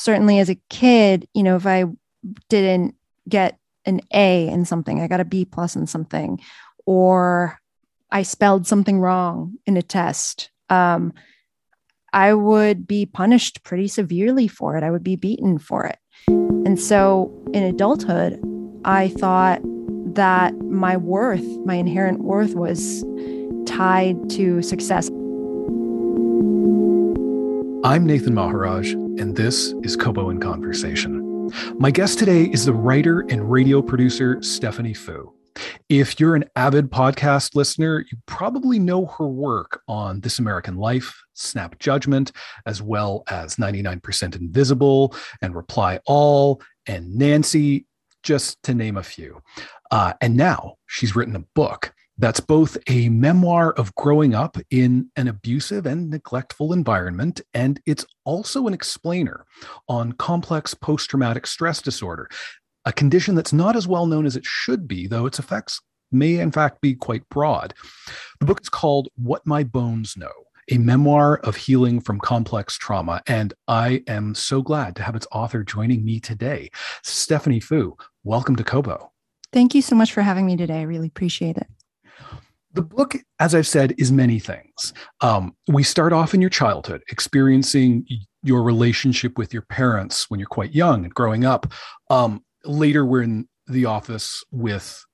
certainly as a kid, you know, if I didn't get an A in something, I got a B plus in something, or I spelled something wrong in a test, um, I would be punished pretty severely for it. I would be beaten for it. And so in adulthood, I thought that my worth, my inherent worth, was tied to success. I'm Nathan Maharaj, and this is Kobo in Conversation. My guest today is the writer and radio producer Stephanie Foo. If you're an avid podcast listener, you probably know her work on This American Life, Snap Judgment, as well as 99% Invisible and Reply All and Nancy, just to name a few. Uh, and now she's written a book that's both a memoir of growing up in an abusive and neglectful environment, and it's also an explainer on complex post traumatic stress disorder, a condition that's not as well known as it should be, though its effects may in fact be quite broad. The book is called What My Bones Know. A memoir of healing from complex trauma. And I am so glad to have its author joining me today. Stephanie Foo, welcome to Kobo. Thank you so much for having me today. I really appreciate it the book, as I've said, is many things. Um, we start off in your childhood, experiencing your relationship with your parents when you're quite young and growing up. Um, later, we're in the office with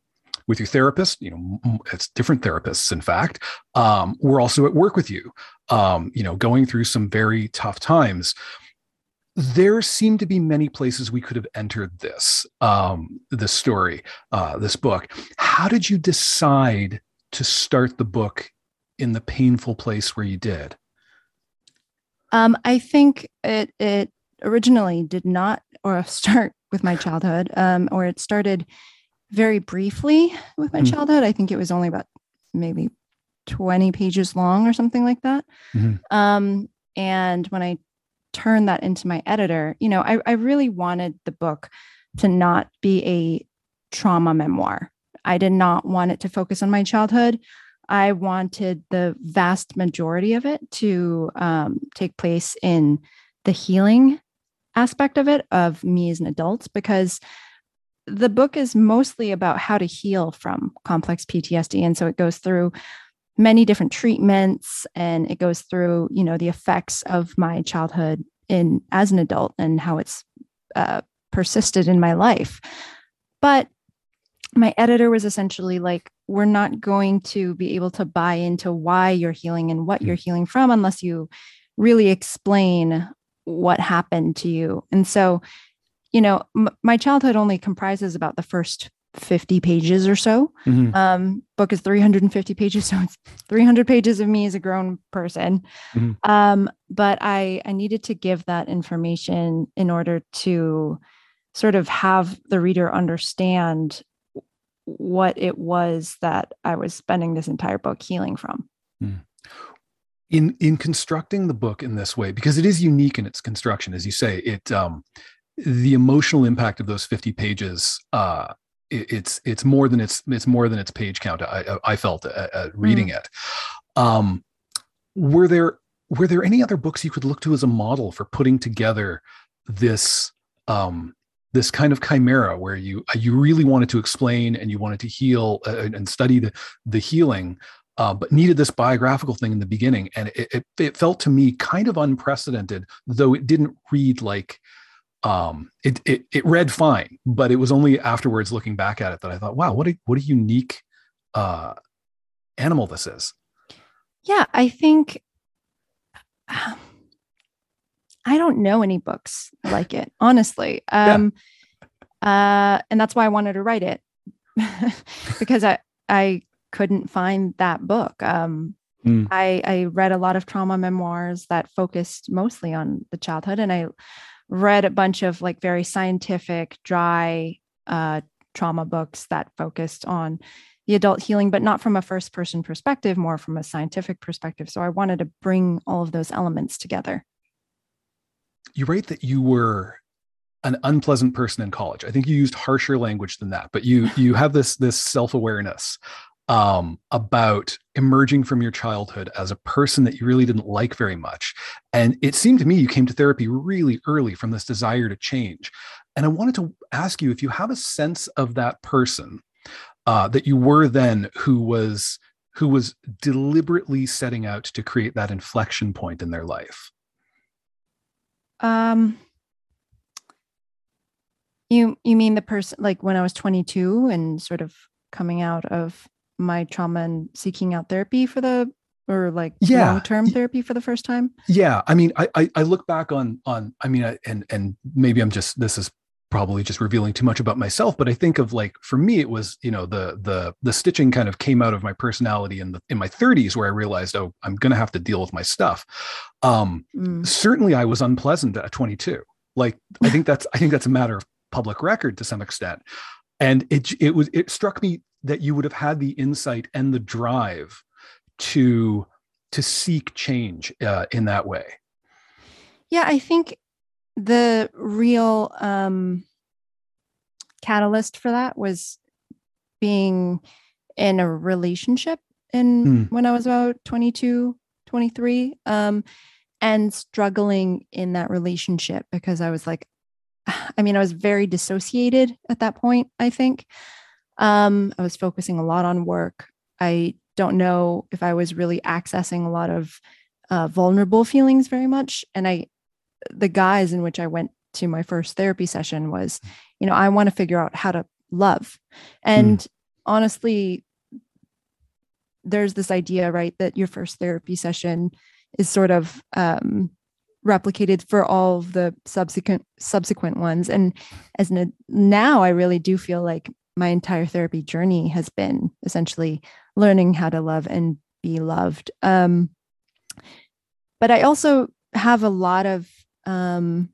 with your therapist. You know, it's different therapists. In fact, um, we're also at work with you. Um, you know, going through some very tough times. There seem to be many places we could have entered this um, this story, uh, this book. How did you decide to start the book in the painful place where you did? Um, I think it it originally did not or start with my childhood, um, or it started very briefly with my mm-hmm. childhood. I think it was only about maybe 20 pages long or something like that. Mm-hmm. Um, and when I turned that into my editor, you know, I, I really wanted the book to not be a trauma memoir. I did not want it to focus on my childhood. I wanted the vast majority of it to um, take place in the healing aspect of it, of me as an adult, because the book is mostly about how to heal from complex PTSD. And so it goes through many different treatments and it goes through, you know, the effects of my childhood in as an adult and how it's uh, persisted in my life. But my editor was essentially like we're not going to be able to buy into why you're healing and what you're mm. healing from unless you really explain what happened to you and so you know m- my childhood only comprises about the first 50 pages or so mm-hmm. um book is 350 pages so it's 300 pages of me as a grown person mm-hmm. um but i i needed to give that information in order to sort of have the reader understand what it was that I was spending this entire book healing from. Mm. In in constructing the book in this way, because it is unique in its construction, as you say, it um, the emotional impact of those 50 pages uh, it, it's it's more than its it's more than its page count. I I felt uh, uh, reading mm. it. Um, were there were there any other books you could look to as a model for putting together this um, this kind of chimera where you uh, you really wanted to explain and you wanted to heal uh, and study the the healing uh, but needed this biographical thing in the beginning. And it, it, it, felt to me kind of unprecedented though it didn't read like um, it, it, it read fine but it was only afterwards looking back at it that i thought wow what a what a unique uh, animal this is. Yeah i think I don't know any books like it, honestly. Um, yeah. uh, and that's why I wanted to write it because I I couldn't find that book. Um, mm. I I read a lot of trauma memoirs that focused mostly on the childhood, and I read a bunch of like very scientific, dry uh, trauma books that focused on the adult healing, but not from a first person perspective, more from a scientific perspective. So I wanted to bring all of those elements together you write that you were an unpleasant person in college. I think you used harsher language than that, but you you have this this self awareness. um, about emerging from your childhood as a person that you really didn't like very much. And it seemed to me you came to therapy really early from this desire to change. And I wanted to ask you if you have a sense of that person uh, that you were then who was who was deliberately setting out to create that inflection point in their life. Um you you mean the person like when I was 22 and sort of coming out of my trauma and seeking out therapy for the or like yeah. long-term therapy for the first time yeah i mean I, I i, look back on on i mean I, and and maybe i'm just this is probably just revealing too much about myself but i think of like for me it was you know the the the stitching kind of came out of my personality in the in my 30s where i realized oh i'm going to have to deal with my stuff. Um mm. certainly i was unpleasant at 22 like i think that's i think that's a matter of public record to some extent. And it it was it struck me that you would have had the insight and the drive to to seek change uh, in that way. Yeah i think the real um catalyst for that was being in a relationship in mm. when i was about 22 23 um and struggling in that relationship because i was like i mean i was very dissociated at that point i think um, I was focusing a lot on work. I don't know if I was really accessing a lot of uh, vulnerable feelings very much. And I, the guise in which I went to my first therapy session was, you know, I want to figure out how to love. And mm. honestly, there's this idea, right, that your first therapy session is sort of um, replicated for all the subsequent subsequent ones. And as an, now, I really do feel like my entire therapy journey has been essentially learning how to love and be loved. Um, but I also have a lot of um,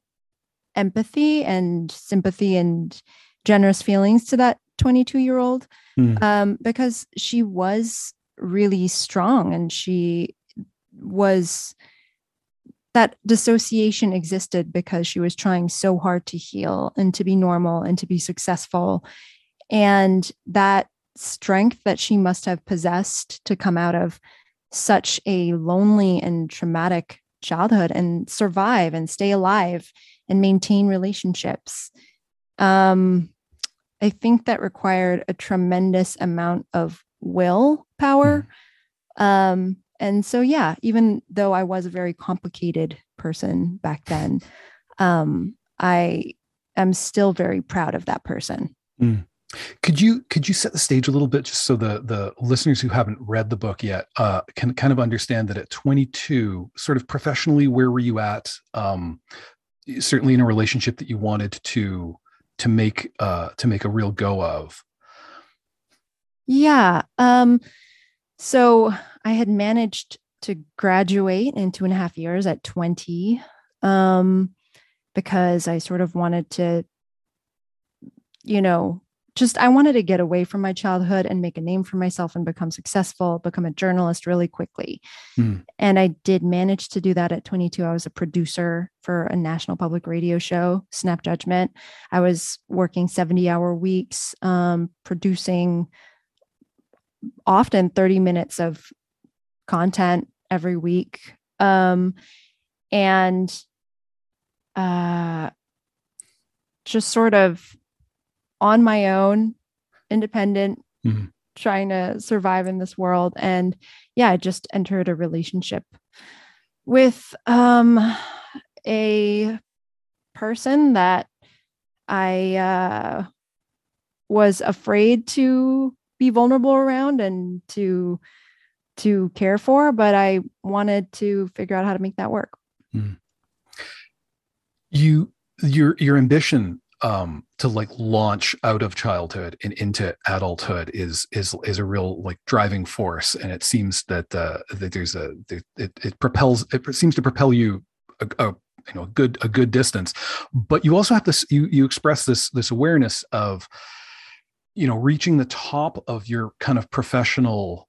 empathy and sympathy and generous feelings to that 22 year old mm. um, because she was really strong and she was that dissociation existed because she was trying so hard to heal and to be normal and to be successful and that strength that she must have possessed to come out of such a lonely and traumatic childhood and survive and stay alive and maintain relationships. Um, I think that required a tremendous amount of willpower. Mm. Um, and so, yeah, even though I was a very complicated person back then, um, I am still very proud of that person. Mm. Could you could you set the stage a little bit just so the the listeners who haven't read the book yet uh, can kind of understand that at 22, sort of professionally, where were you at? Um, certainly in a relationship that you wanted to to make uh, to make a real go of. Yeah. Um, so I had managed to graduate in two and a half years at 20 um, because I sort of wanted to, you know, just I wanted to get away from my childhood and make a name for myself and become successful, become a journalist really quickly. Mm. And I did manage to do that at 22. I was a producer for a national public radio show, Snap Judgment. I was working 70 hour weeks, um, producing often 30 minutes of content every week. Um, and uh, just sort of on my own, independent, mm-hmm. trying to survive in this world. And yeah, I just entered a relationship with um, a person that I uh, was afraid to be vulnerable around and to to care for, but I wanted to figure out how to make that work. Mm. You your your ambition um, to like launch out of childhood and into adulthood is is is a real like driving force. And it seems that uh that there's a it, it propels it seems to propel you a, a you know a good a good distance. But you also have this you you express this this awareness of you know reaching the top of your kind of professional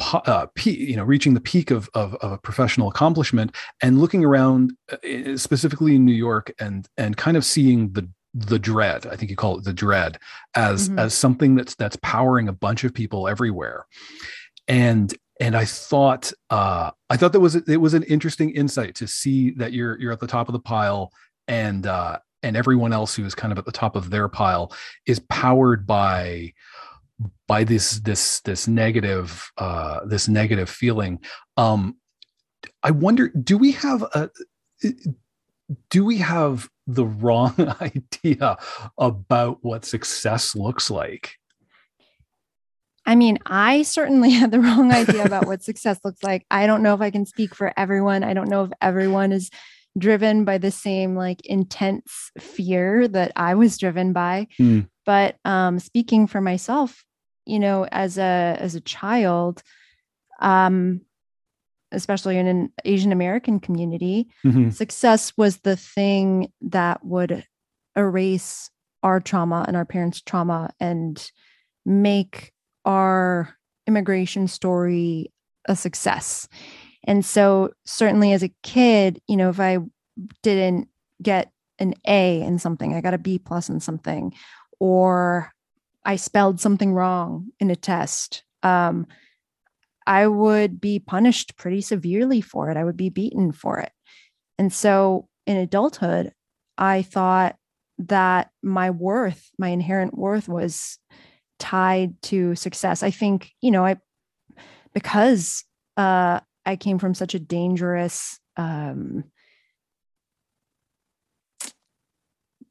uh, peak, you know, reaching the peak of, of, of a professional accomplishment and looking around, uh, specifically in New York, and and kind of seeing the the dread i think you call it the dread as mm-hmm. as something that's that's powering a bunch of people everywhere and and i thought uh i thought that was it was an interesting insight to see that you're you're at the top of the pile and uh and everyone else who is kind of at the top of their pile is powered by by this this this negative uh this negative feeling um i wonder do we have a do we have the wrong idea about what success looks like? I mean, I certainly had the wrong idea about what success looks like. I don't know if I can speak for everyone. I don't know if everyone is driven by the same like intense fear that I was driven by. Mm. But um, speaking for myself, you know, as a as a child, um, especially in an Asian American community, mm-hmm. success was the thing that would erase our trauma and our parents' trauma and make our immigration story a success. And so, certainly as a kid, you know, if I didn't get an A in something, I got a B plus in something, or I spelled something wrong in a test, um, I would be punished pretty severely for it. I would be beaten for it. And so in adulthood, I thought that my worth, my inherent worth was tied to success. I think, you know, I because uh I came from such a dangerous um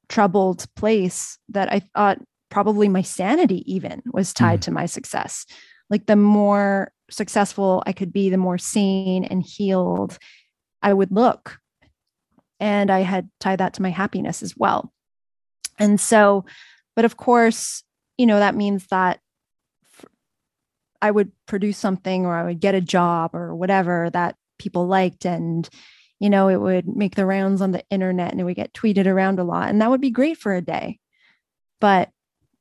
troubled place that I thought probably my sanity even was tied mm. to my success. Like the more successful I could be, the more sane and healed I would look. And I had tied that to my happiness as well. And so, but of course, you know, that means that I would produce something or I would get a job or whatever that people liked. And, you know, it would make the rounds on the internet and it would get tweeted around a lot. And that would be great for a day. But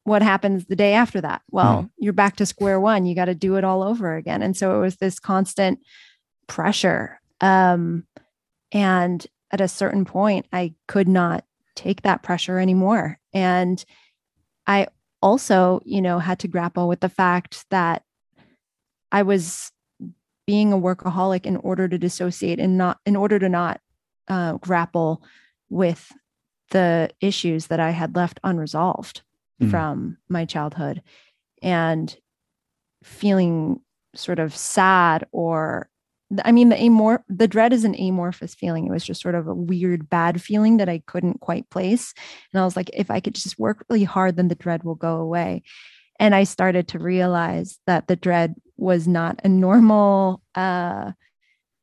what happens the day after that? Well, mm. you're back to square one. You got to do it all over again. And so it was this constant pressure. Um, and at a certain point, I could not take that pressure anymore. And I also, you know, had to grapple with the fact that I was being a workaholic in order to dissociate and not in order to not uh, grapple with the issues that I had left unresolved mm. from my childhood and feeling sort of sad or I mean the amor the dread is an amorphous feeling. It was just sort of a weird bad feeling that I couldn't quite place. And I was like, if I could just work really hard, then the dread will go away. And I started to realize that the dread was not a normal uh,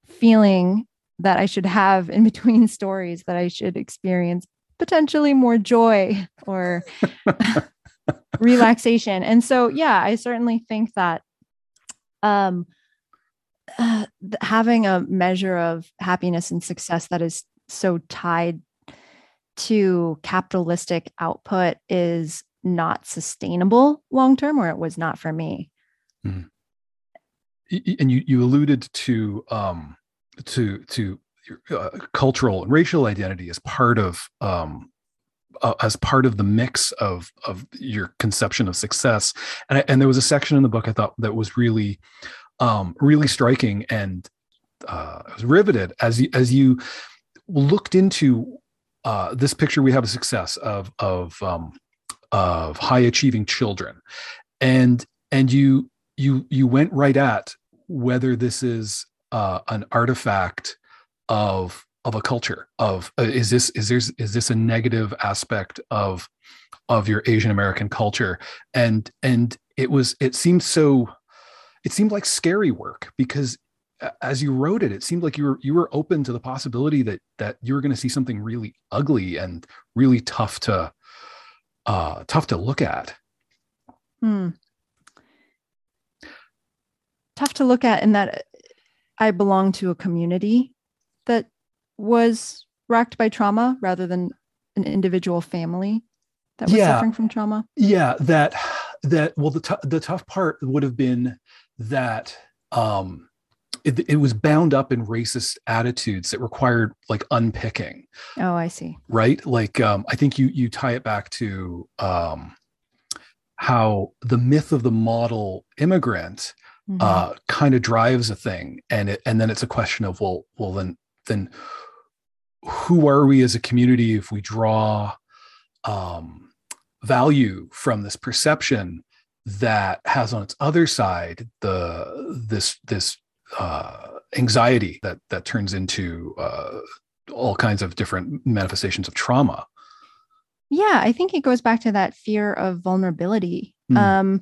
feeling that I should have in between stories, that I should experience potentially more joy or relaxation. And so, yeah, I certainly think that um, uh, having a measure of happiness and success that is so tied to capitalistic output is not sustainable long term, or it was not for me. Mm. And you you alluded to um, to to uh, cultural and racial identity as part of um, uh, as part of the mix of of your conception of success. And I, and there was a section in the book I thought that was really um, really striking and uh, riveted as you, as you looked into uh, this picture. We have a success of of um, of high achieving children, and and you you you went right at whether this is uh, an artifact of of a culture of uh, is this is there is this a negative aspect of of your asian american culture? And and it was it seemed so it seemed like scary work because as you wrote it it seemed like you were you were open to the possibility that that you were going to see something really ugly and really tough to uh tough to look at. Hmm. tough to look at in that i belong to a community that was racked by trauma rather than an individual family that was yeah. suffering from trauma? Yeah, that that well the t- the tough part would have been that um it, it, was bound up in racist attitudes that required like unpicking. Oh, I see. Right. Like, um, I think you, you tie it back to, um, how the myth of the model immigrant, mm-hmm. uh, kind of drives a thing. And it, and then it's a question of, well, well, then, then who are we as a community if we draw, um, value from this perception that has on its other side the this this uh, anxiety that that turns into uh, all kinds of different manifestations of trauma. Yeah, I think it goes back to that fear of vulnerability. Mm. Um,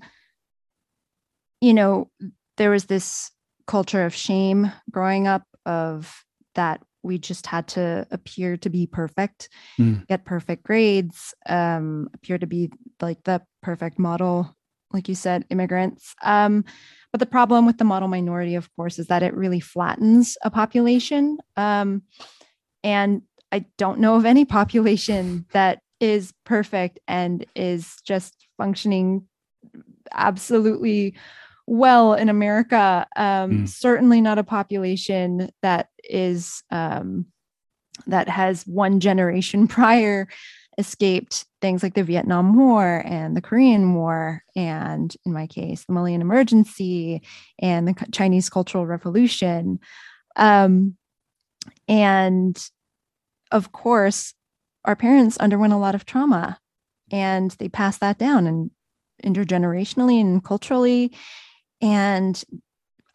you know, there was this culture of shame growing up of that we just had to appear to be perfect, mm. get perfect grades, um, appear to be like the perfect model like you said, immigrants. Um, but the problem with the model minority, of course, is that it really flattens a population. Um, and I don't know of any population that is perfect and is just functioning absolutely well in America. Um, mm. Certainly not a population that is um, that has one generation prior escaped things like the Vietnam War and the Korean War, and in my case, the Malayan Emergency and the Chinese Cultural Revolution. Um, and of course, our parents underwent a lot of trauma and they passed that down and intergenerationally and culturally. And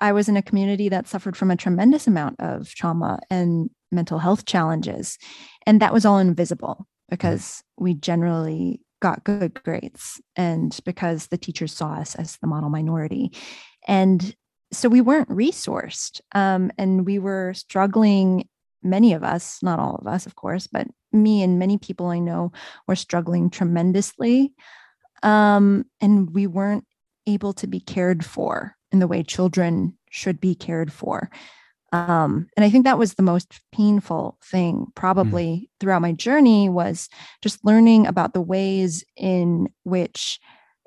I was in a community that suffered from a tremendous amount of trauma and mental health challenges. And that was all invisible because we generally got good grades and because the teachers saw us as the model minority. And so we weren't resourced um, and we were struggling. Many of us, not all of us, of course, but me and many people I know were struggling tremendously. Um, and we weren't able to be cared for in the way children should be cared for. Um, and I think that was the most painful thing probably mm. throughout my journey was just learning about the ways in which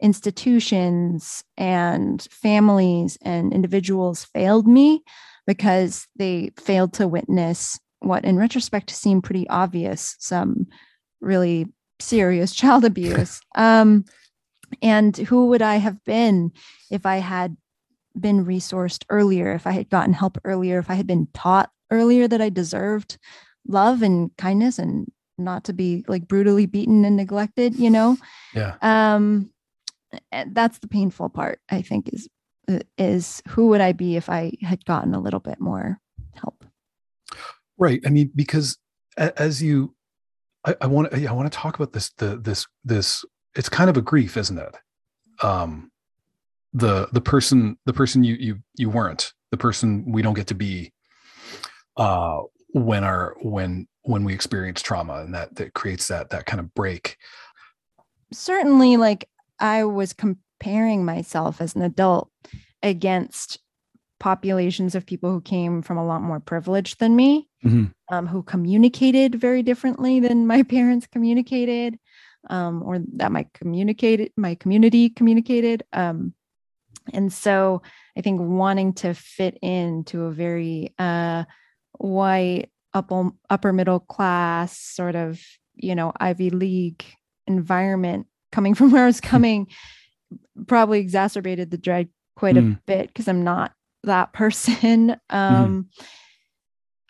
institutions and families and individuals failed me because they failed to witness what in retrospect seemed pretty obvious some really serious child abuse um, and who would i have been if i had been resourced earlier, if I had gotten help earlier, if I had been taught earlier that I deserved love and kindness and not to be like brutally beaten and neglected, you know? Yeah. Um that's the painful part, I think is is who would I be if I had gotten a little bit more help? Right. I mean, because as you I, I want to I want to talk about this the this this it's kind of a grief, isn't it? Um the the person the person you you you weren't the person we don't get to be uh when our when when we experience trauma and that that creates that that kind of break certainly like i was comparing myself as an adult against populations of people who came from a lot more privilege than me mm-hmm. um, who communicated very differently than my parents communicated um, or that my communicated my community communicated um, and so I think wanting to fit into a very uh, white, upper, upper middle class sort of, you know, Ivy League environment coming from where I was coming probably exacerbated the dread quite mm. a bit because I'm not that person. Um,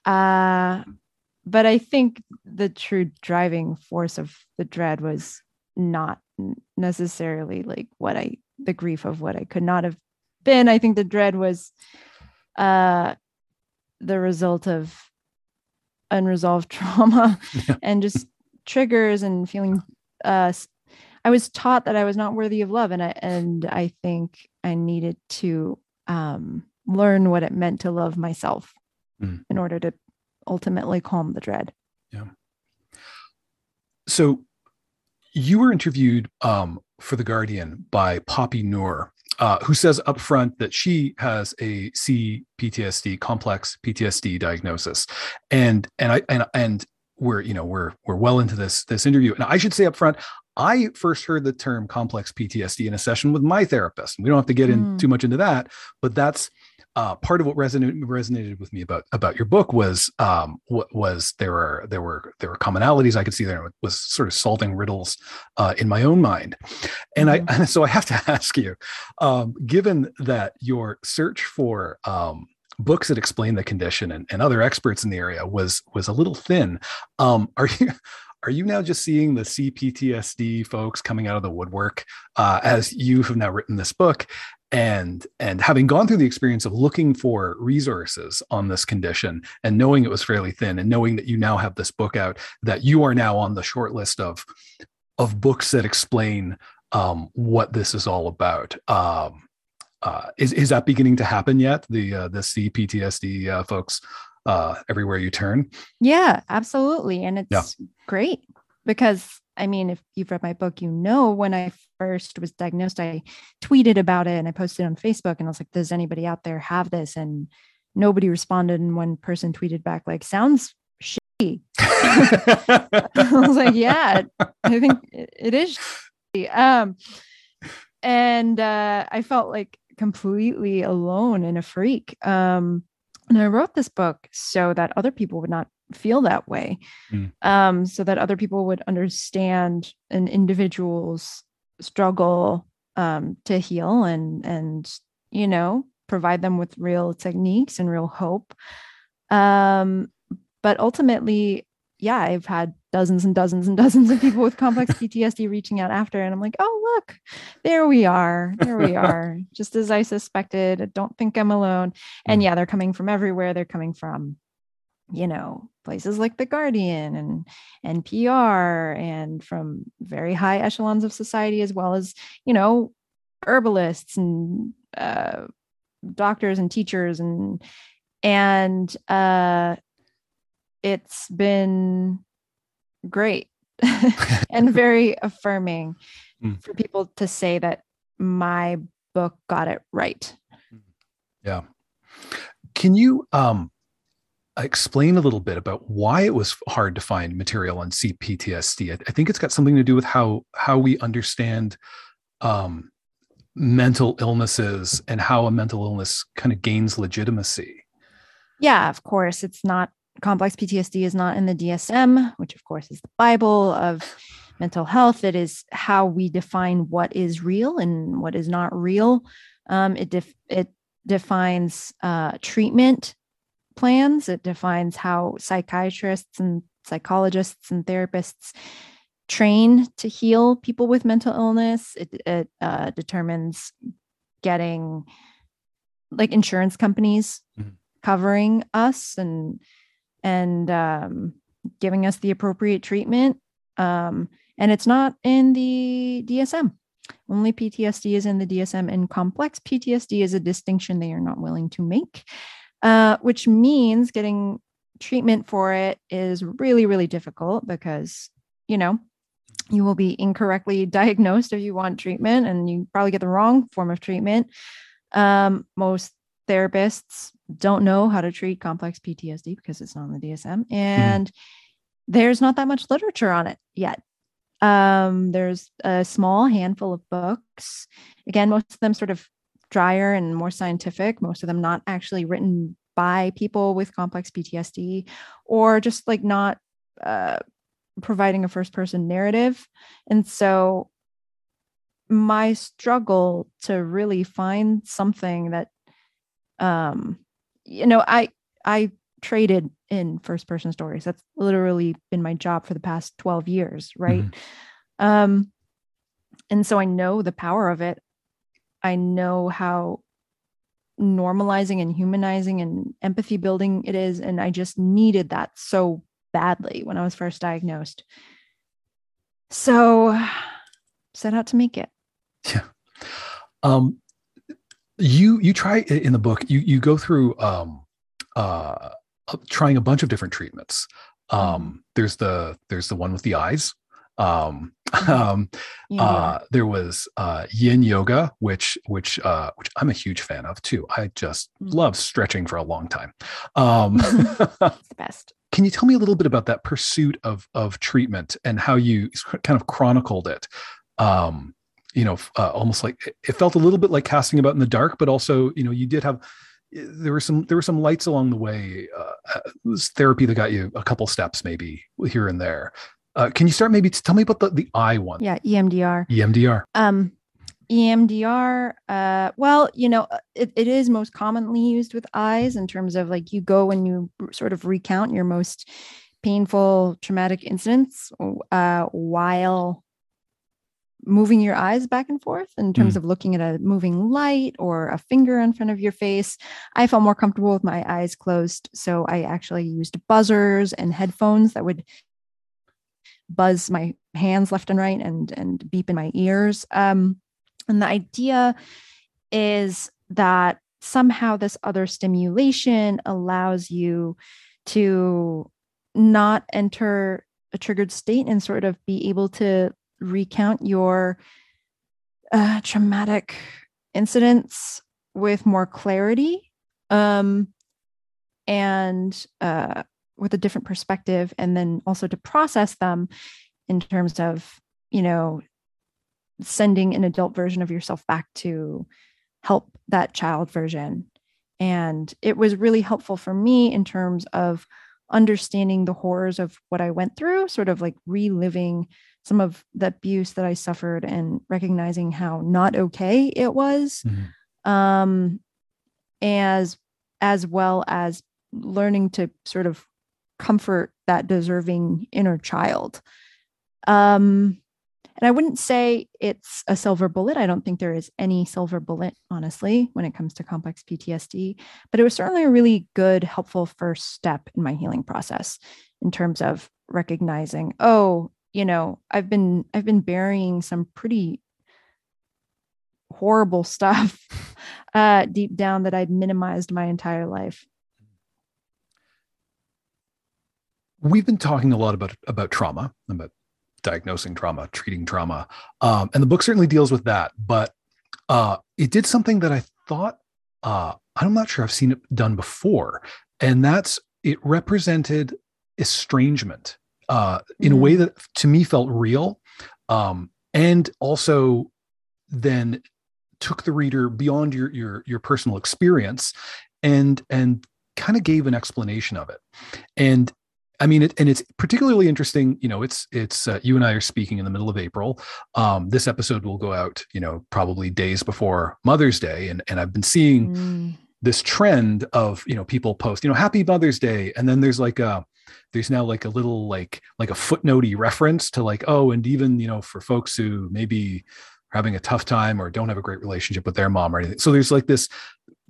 mm. uh, but I think the true driving force of the dread was not necessarily like what I the grief of what I could not have been. I think the dread was uh, the result of unresolved trauma yeah. and just triggers and feeling. Uh, I was taught that I was not worthy of love, and I and I think I needed to um, learn what it meant to love myself mm. in order to ultimately calm the dread. Yeah. So you were interviewed um, for The Guardian by Poppy Noor, uh, who says up front that she has a CPTSD, complex PTSD diagnosis, and and I and and we're you know we're we're well into this this interview, and I should say up front, I first heard the term complex PTSD in a session with my therapist. We don't have to get in Mm. too much into that, but that's uh, part of what resonated resonated with me about about your book was um, what was there are there were there were commonalities I could see there was sort of solving riddles uh, in my own mind, and I and so I have to ask you, um, given that your search for um, books that explain the condition and, and other experts in the area was was a little thin, um, are you? Are you now just seeing the CPTSD folks coming out of the woodwork uh, as you have now written this book and and having gone through the experience of looking for resources on this condition and knowing it was fairly thin and knowing that you now have this book out that you are now on the short list of of books that explain um, what this is all about um, uh, is is that beginning to happen yet the uh, the CPTSD uh, folks uh, everywhere you turn Yeah, absolutely. And it's Yeah. great because I mean, if you've read my book, you know when I first was diagnosed, I tweeted about it and I posted it on Facebook and I was like, does anybody out there have this? And nobody responded. And one person tweeted back, like, sounds shitty. I was like, yeah, I think it it is. shitty." Um, and uh, I felt like completely alone and a freak. Um, and I wrote this book so that other people would not feel that way, Mm. um, so that other people would understand an individual's struggle um, to heal and and you know provide them with real techniques and real hope. Um, but ultimately, yeah, I've had dozens and dozens and dozens of people with complex PTSD reaching out after, and I'm like, oh look, there we are, there we are, just as I suspected. I don't think I'm alone. And Mm. yeah, they're coming from everywhere. They're coming from, you know, places like the Guardian and NPR, and from very high echelons of society, as well as you know, herbalists and uh, doctors and teachers and and uh it's been great and very affirming Mm. for people to say that my book got it right Yeah. Can you um, explain a little bit about why it was hard to find material on CPTSD? I, I think it's got something to do with how how we understand um, mental illnesses and how a mental illness kind of gains legitimacy. yeah of course it's not complex ptsd is not in the dsm which of course is the bible of mental health. It is how we define what is real and what is not real. Um, it def- it defines uh, treatment plans. It defines how psychiatrists and psychologists and therapists train to heal people with mental illness. It, it uh, determines getting like insurance companies Mhm. covering us and and um, giving us the appropriate treatment um, and it's not in the dsm only ptsd is in the dsm and complex ptsd is a distinction they are not willing to make uh, which means getting treatment for it is really really difficult because you know you will be incorrectly diagnosed if you want treatment and you probably get the wrong form of treatment. Um, most therapists don't know how to treat complex ptsd because it's not in the dsm and there's not that much literature on it yet. Um, there's a small handful of books. Again most of them sort of drier and more scientific most of them not actually written by people with complex ptsd or just like not uh, providing a first person narrative. And so my struggle to really find something that um you know i i traded in first person stories. That's literally been my job for the past 12 years right? Um and so i know the power of it. I know how normalizing and humanizing and empathy building it is and i just needed that so badly when i was first diagnosed. So set out to make it. Yeah. Um, you you try in the book you you go through um, uh, trying a bunch of different treatments. Um, there's the there's the one with the eyes. Um, um, You know, uh, there was uh, yin yoga, which which uh, which I'm a huge fan of too. I just Mm. love stretching for a long time. Um, it's the best can you tell me a little bit about that pursuit of of treatment and how you kind of chronicled it? Um, you know, uh, almost like it felt a little bit like casting about in the dark, but also, you know, you did have there were some there were some lights along the way. Uh, uh it was therapy that got you a couple steps, maybe here and there. Uh, can you start maybe to tell me about the the eye one? Yeah, EMDR. EMDR. Um, EMDR, uh, well, you know, uh, it, it is most commonly used with eyes in terms of like you go and you sort of recount your most painful traumatic incidents uh, while moving your eyes back and forth in terms mm. of looking at a moving light or a finger in front of your face. I felt more comfortable with my eyes closed. So I actually used buzzers and headphones that would buzz my hands left and right and and beep in my ears. Um, and the idea is that somehow this other stimulation allows you to not enter a triggered state and sort of be able to recount your uh, traumatic incidents with more clarity um, and uh, with a different perspective, and then also to process them in terms of, you know, sending an adult version of yourself back to help that child version. And it was really helpful for me in terms of understanding the horrors of what I went through, sort of like reliving some of the abuse that I suffered and recognizing how not okay it was. Mm-hmm. Um, as as well as learning to sort of comfort that deserving inner child. Um, and I wouldn't say it's a silver bullet. I don't think there is any silver bullet, honestly, when it comes to complex PTSD. But it was certainly a really good, helpful first step in my healing process in terms of recognizing, oh, you know, I've been I've been burying some pretty horrible stuff uh, deep down that I'd minimized my entire life. We've been talking a lot about about trauma, about diagnosing trauma, treating trauma. Um, and the book certainly deals with that, but uh, it did something that I thought uh, I'm not sure I've seen it done before, and that's it represented estrangement uh, in mm. a way that to me felt real, um, and also then took the reader beyond your your your personal experience and and kind of gave an explanation of it and I mean, it, and it's particularly interesting. You know, it's it's uh, you and I are speaking in the middle of April. Um, this episode will go out, you know, probably days before Mother's Day, and and I've been seeing mm. this trend of you know people post, you know, Happy Mother's Day, and then there's like a there's now like a little like like a footnotey reference to like oh, and even you know for folks who maybe are having a tough time or don't have a great relationship with their mom or anything. So there's like this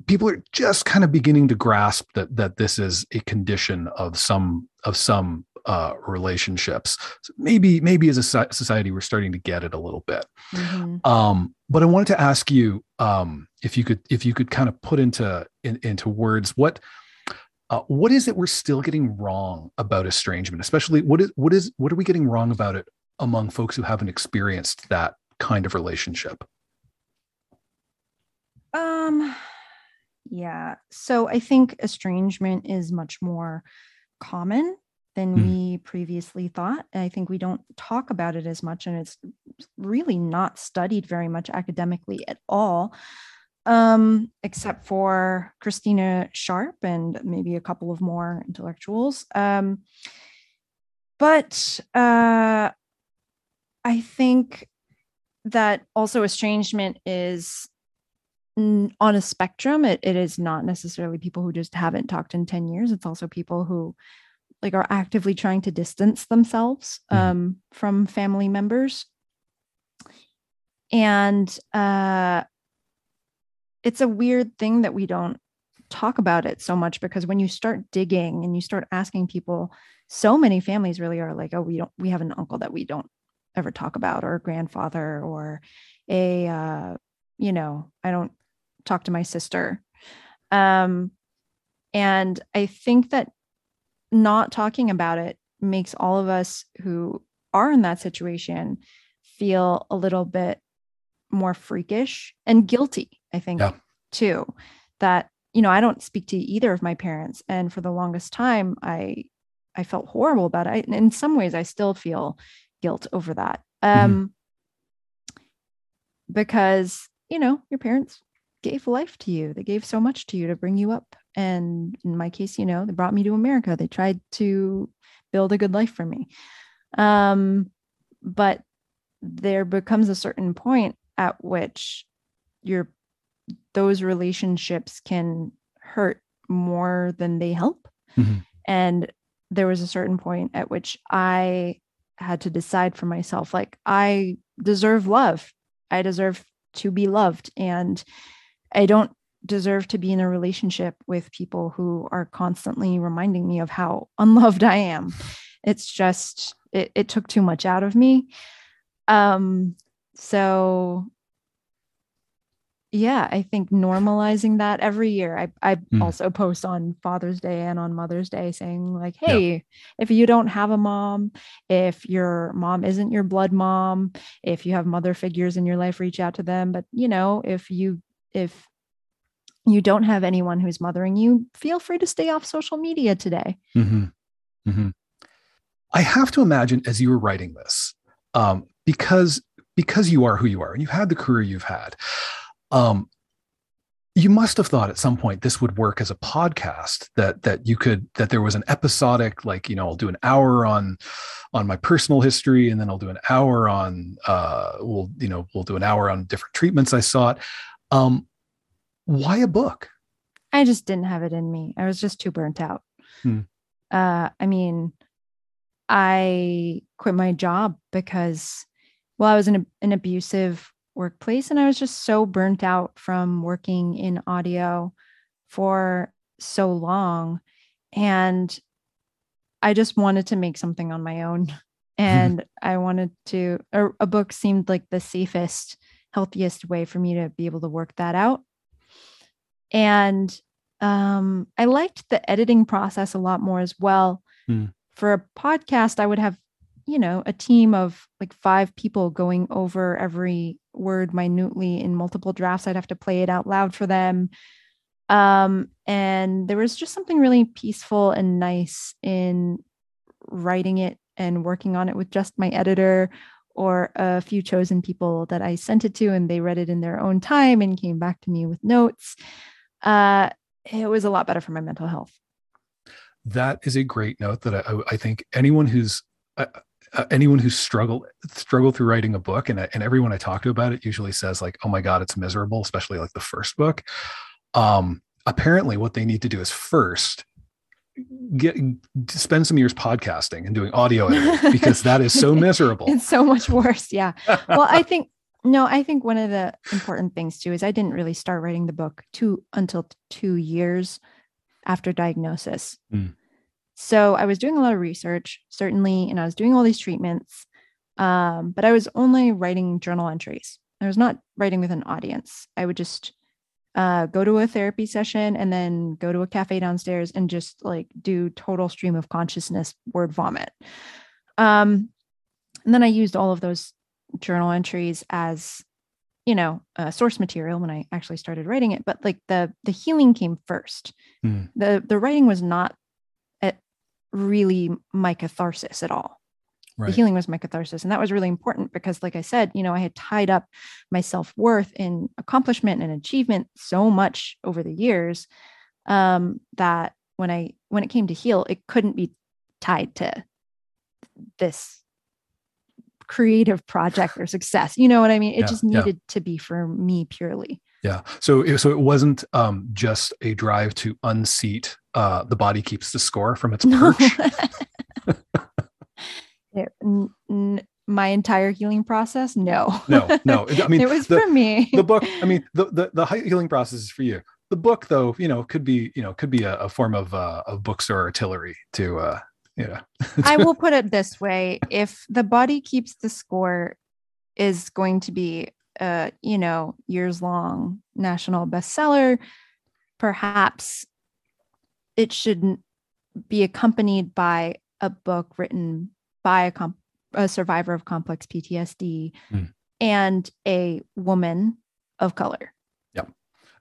people are just kind of beginning to grasp that that this is a condition of some of some uh, relationships. So maybe maybe as a society we're starting to get it a little bit. Mm-hmm. Um, but I wanted to ask you um, if you could if you could kind of put into in, into words what uh, what is it we're still getting wrong about estrangement, especially what is what is what are we getting wrong about it among folks who haven't experienced that kind of relationship? Um yeah. So I think estrangement is much more common than mm. we previously thought. I think we don't talk about it as much, and it's really not studied very much academically at all, um, except for Kristina Scharp and maybe a couple of more intellectuals. Um, but uh, I think that also estrangement is on a spectrum it, it is not necessarily people who just haven't talked in 10 years it's also people who like are actively trying to distance themselves mm-hmm. um, from family members and uh, it's a weird thing that we don't talk about it so much because when you start digging and you start asking people so many families really are like oh we don't we have an uncle that we don't ever talk about or a grandfather or a uh, you know i don't talk to my sister. Um, and I think that not talking about it makes all of us who are in that situation feel a little bit more freakish and guilty, I think, yeah. too. That, you know, I don't speak to either of my parents. And for the longest time, I I felt horrible about it. I, in some ways, I still feel guilt over that. Um, mm-hmm. because you know your parents gave life to you. They gave so much to you to bring you up. And in my case, you know, they brought me to America. They tried to build a good life for me. Um, but there becomes a certain point at which your those relationships can hurt more than they help. Mm-hmm. And there was a certain point at which I had to decide for myself like I deserve love. I deserve to be loved and I don't deserve to be in a relationship with people who are constantly reminding me of how unloved I am. It's just it, it took too much out of me. Um so yeah, I think normalizing that every year. I I mm. also post on Father's Day and on Mother's Day saying like, hey, if you don't have a mom, if your mom isn't your blood mom, if you have mother figures in your life, reach out to them. But you know, if you if you don't have anyone who's mothering you, feel free to stay off social media today. Mm-hmm. Mm-hmm. I have to imagine as you were writing this, um, because because you are who you are and you've had the career you've had um, you must have thought at some point this would work as a podcast that that you could that there was an episodic like you know i'll do an hour on on my personal history and then i'll do an hour on uh we'll you know we'll do an hour on different treatments i sought. Um why a book? I just didn't have it in me. I was just too burnt out. Hmm. uh i mean i quit my job because well i was in a, an abusive workplace. And I was just so burnt out from working in audio for so long. And I just wanted to make something on my own. And I wanted to, a, a book seemed like the safest, healthiest way for me to be able to work that out. And um, I liked the editing process a lot more as well. Mm. For a podcast, I would have, you know, a team of like five people going over every word minutely in multiple drafts. I'd have to play it out loud for them. Um, and there was just something really peaceful and nice in writing it and working on it with just my editor or a few chosen people that I sent it to, and they read it in their own time and came back to me with notes. Uh, it was a lot better for my mental health. That is a great note that I, I think anyone who's uh, uh, anyone who struggled struggled through writing a book and, and everyone i talk to about it usually says like oh my god it's miserable especially like the first book. Um apparently what they need to do is first get spend some years podcasting and doing audio editing because that is so miserable. It's so much worse yeah. Well i think no i think one of the important things too is i didn't really start writing the book two until two years after diagnosis. Mm. So I was doing a lot of research, certainly, and I was doing all these treatments, um, but I was only writing journal entries. I was not writing with an audience. I would just uh, go to a therapy session and then go to a cafe downstairs and just like do total stream of consciousness word vomit. Um, and then I used all of those journal entries as you know uh, source material when i actually started writing it but like the the healing came first mm. the the writing was not really my catharsis at all. Right. The healing was my catharsis. And that was really important because, like I said, you know, I had tied up my self worth in accomplishment and achievement so much over the years um, that when I, when it came to heal, it couldn't be tied to this creative project or success. You know what I mean? It yeah, just needed yeah. to be for me purely. Yeah. So so it wasn't um, just a drive to unseat uh, the body keeps the score from its perch. it, n- n- my entire healing process, no. no, no. I mean, it was the, for me. the book. I mean, the, the the healing process is for you. The book, though, you know, could be you know could be a, a form of uh, of bookstore artillery to uh, yeah. I will put it this way: if the body keeps the score is going to be a you know years long national bestseller perhaps it shouldn't be accompanied by a book written by a, comp- a survivor of complex PTSD mm. and a woman of color.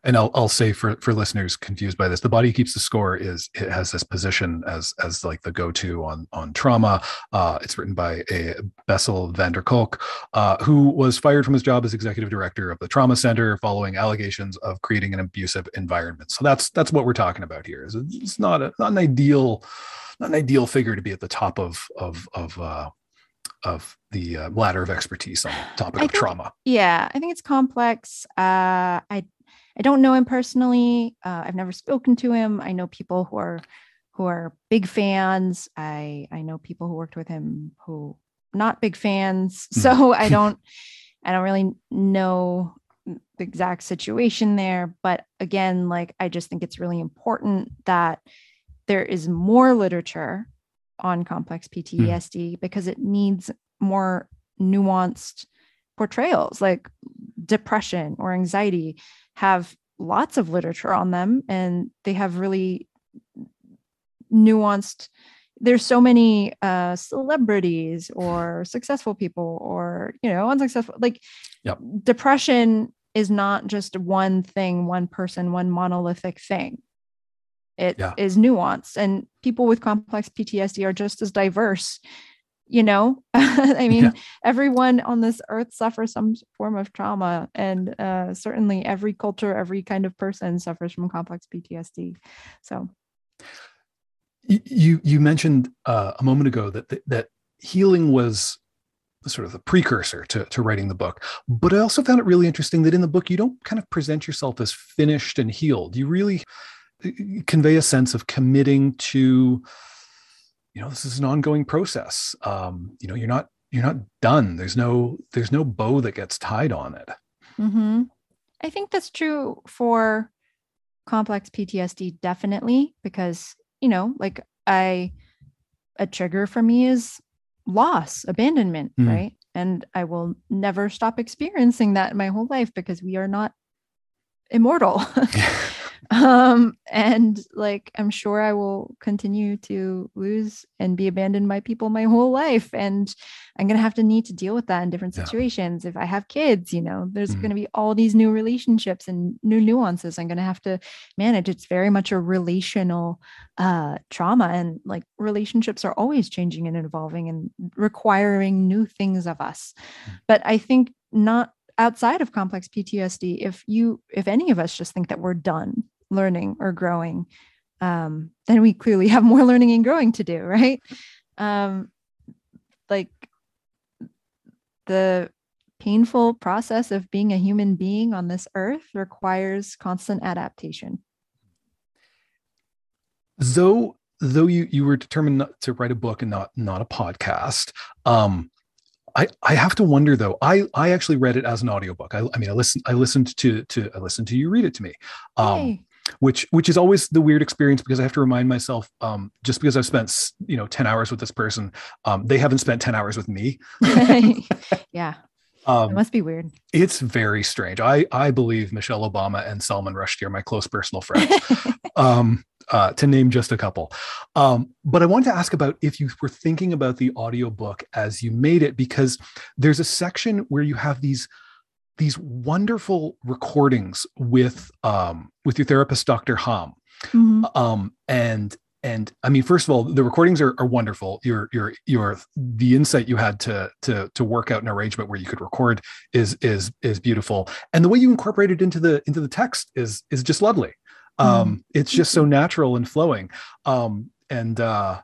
And I'll, I'll say for, for listeners confused by this, the body keeps the score is it has this position as as like the go-to on on trauma. Uh, it's written by a Bessel van der Kolk, uh, who was fired from his job as executive director of the trauma center following allegations of creating an abusive environment. So that's that's what we're talking about here. Is it's not a not an ideal not an ideal figure to be at the top of of of uh, of the uh, ladder of expertise on the topic I of think- trauma. Yeah, I think it's complex. Uh, I I don't know him personally. Uh, I've never spoken to him. I know people who are who are big fans. I I know people who worked with him who not big fans. Mhm. So I don't I don't really know the exact situation there. But again, like I just think it's really important that there is more literature on complex PTSD because it needs more nuanced portrayals like depression or anxiety have lots of literature on them and they have really nuanced there's so many uh celebrities or successful people or you know unsuccessful like Yep. depression is not just one thing one person one monolithic thing It is Yeah. nuanced and people with complex ptsd are just as diverse you know? I mean Yeah. everyone on this earth suffers some form of trauma and uh, certainly every culture every kind of person suffers from complex ptsd so. You you mentioned uh, a moment ago that that, that healing was sort of the precursor to, to writing the book. But i also found it really interesting that in the book you don't kind of present yourself as finished and healed. You really uh, convey a sense of committing to you know this is an ongoing process um, you know you're not you're not done there's no there's no bow that gets tied on it hmm I think that's true for complex PTSD, definitely, because, you know, like I, a trigger for me is loss, abandonment, Mm. right? And I will never stop experiencing that in my whole life because we are not immortal. um and like i'm sure i will continue to lose and be abandoned by people my whole life and i'm going to have to need to deal with that in different Yeah. situations if i have kids you know there's Mhm. going to be all these new relationships and new nuances i'm going to have to manage it's very much a relational uh trauma and like relationships are always changing and evolving and requiring new things of us Mm. but i think not outside of complex PTSD, if you, if any of us just think that we're done learning or growing, um, then we clearly have more learning and growing to do, right? Um, like the painful process of being a human being on this earth requires constant adaptation. though though you you were determined not to write a book and not not a podcast um I, I have to wonder though. I, I actually read it as an audiobook. I, I mean, I listened I listened to to I listened to you read it to me, um. Which which is always the weird experience because I have to remind myself um, just because I've spent you know ten hours with this person, um, they haven't spent ten hours with me. yeah, it Um, must be weird. it's very strange. I I believe Michelle Obama and Salman Rushdie are my close personal friends. um, uh, to name just a couple. Um, but I wanted to ask about if you were thinking about the audiobook as you made it, because there's a section where you have these these wonderful recordings with um, with your therapist, Dr. Hom. Mhm. Um, and and I mean, first of all, the recordings are, are wonderful. Your your your the insight you had to to to work out an arrangement where you could record is is is beautiful, and the way you incorporate it into the into the text is is just lovely. Um, it's just so natural and flowing. Um, and uh,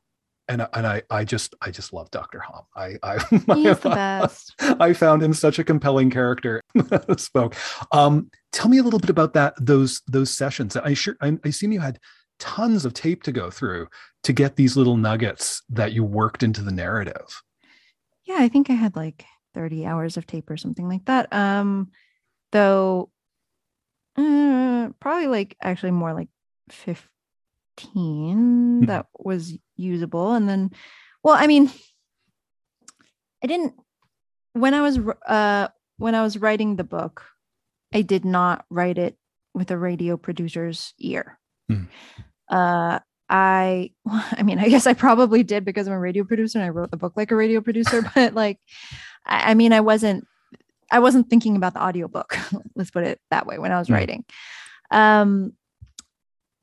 and and I I just I just love Dr. Hom. I I He's the best. I found him such a compelling character. Spoke. Um, tell me a little bit about that. Those those sessions. I sure I, I assume you had tons of tape to go through to get these little nuggets that you worked into the narrative. Yeah, I think I had like 30 hours of tape or something like that. Um, though uh, probably like actually more like 15 Mhm. that was usable. And then, well, I mean, I didn't when I was uh when I was writing the book, I did not write it with a radio producer's ear. Mhm. Uh I I mean, I guess I probably did because I'm a radio producer and I wrote the book like a radio producer, but like I, I mean, I wasn't I wasn't thinking about the audiobook. Let's put it that way when I was Mm. writing. Um,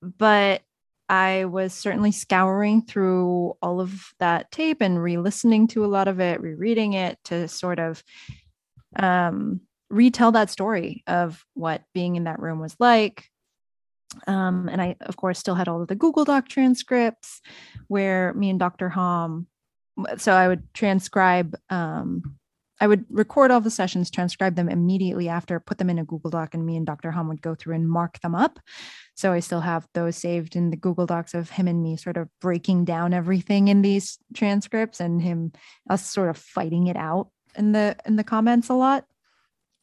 but I was certainly scouring through all of that tape and re-listening to a lot of it, rereading it to sort of um, retell that story of what being in that room was like. Um, and I, of course, still had all of the Google Doc transcripts where me and Dr. Hom. So I would transcribe um, I would record all the sessions, transcribe them immediately after, put them in a Google Doc, and me and Dr. Hom would go through and mark them up. So I still have those saved in the Google Docs of him and me sort of breaking down everything in these transcripts and him us sort of fighting it out in the in the comments a lot.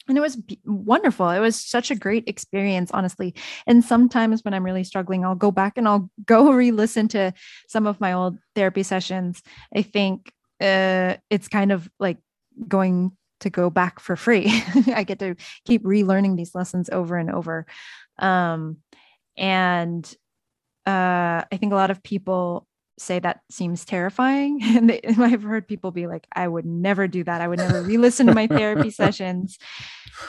And it was b- wonderful. It was such a great experience, honestly. And sometimes when I'm really struggling, I'll go back and I'll go re-listen to some of my old therapy sessions. I think uh, it's kind of like going to go back for free. I get to keep relearning these lessons over and over. Um, and uh, I think a lot of people say that seems terrifying. And they, I've heard people be like, I would never do that. I would never re listen to my therapy sessions.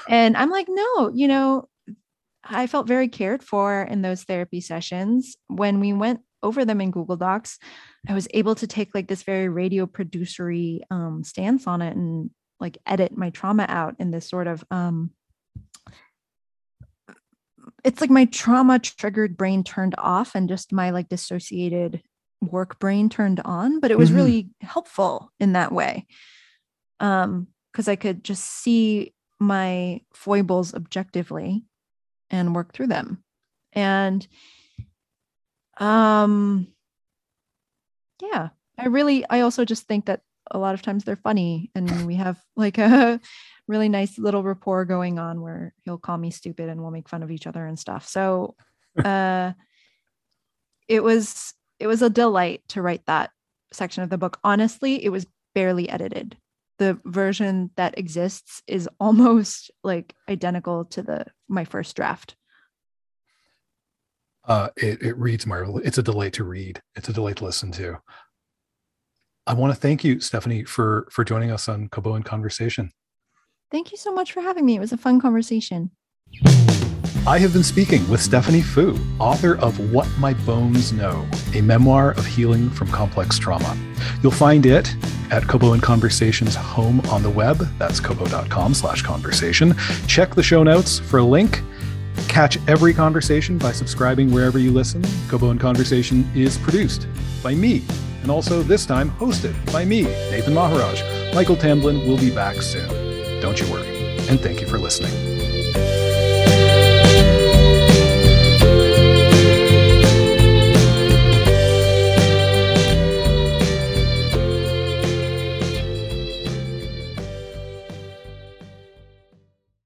And I'm like, no, you know, I felt very cared for in those therapy sessions. When we went over them in Google Docs, I was able to take like this very radio producery um, stance on it and like edit my trauma out in this sort of um, it's like my trauma triggered brain turned off and just my like dissociated work brain turned on but it was mm-hmm. really helpful in that way um because i could just see my foibles objectively and work through them and um yeah i really i also just think that a lot of times they're funny and we have like a really nice little rapport going on where he'll call me stupid and we'll make fun of each other and stuff. So uh it was it was a delight to write that section of the book. Honestly it was barely edited. The version that exists is almost like identical to the my first draft uh, it, it reads marvelous. It's a delight to read. It's a delight to listen to. I want to thank you, Stephanie, for for joining us on Kobo in Conversation. Thank you so much for having me. It was a fun conversation. I have been speaking with Stephanie Foo, author of What My Bones Know, a memoir of healing from complex trauma. You'll find it at Kobo in Conversation's home on the web. That's kobo.com slash conversation. Check the show notes for a link Catch every conversation by subscribing wherever you listen. Kobo in Conversation is produced by me, and also this time hosted by me, Nathan Maharaj. Michael Tamblin will be back soon. Don't you worry. And thank you for listening.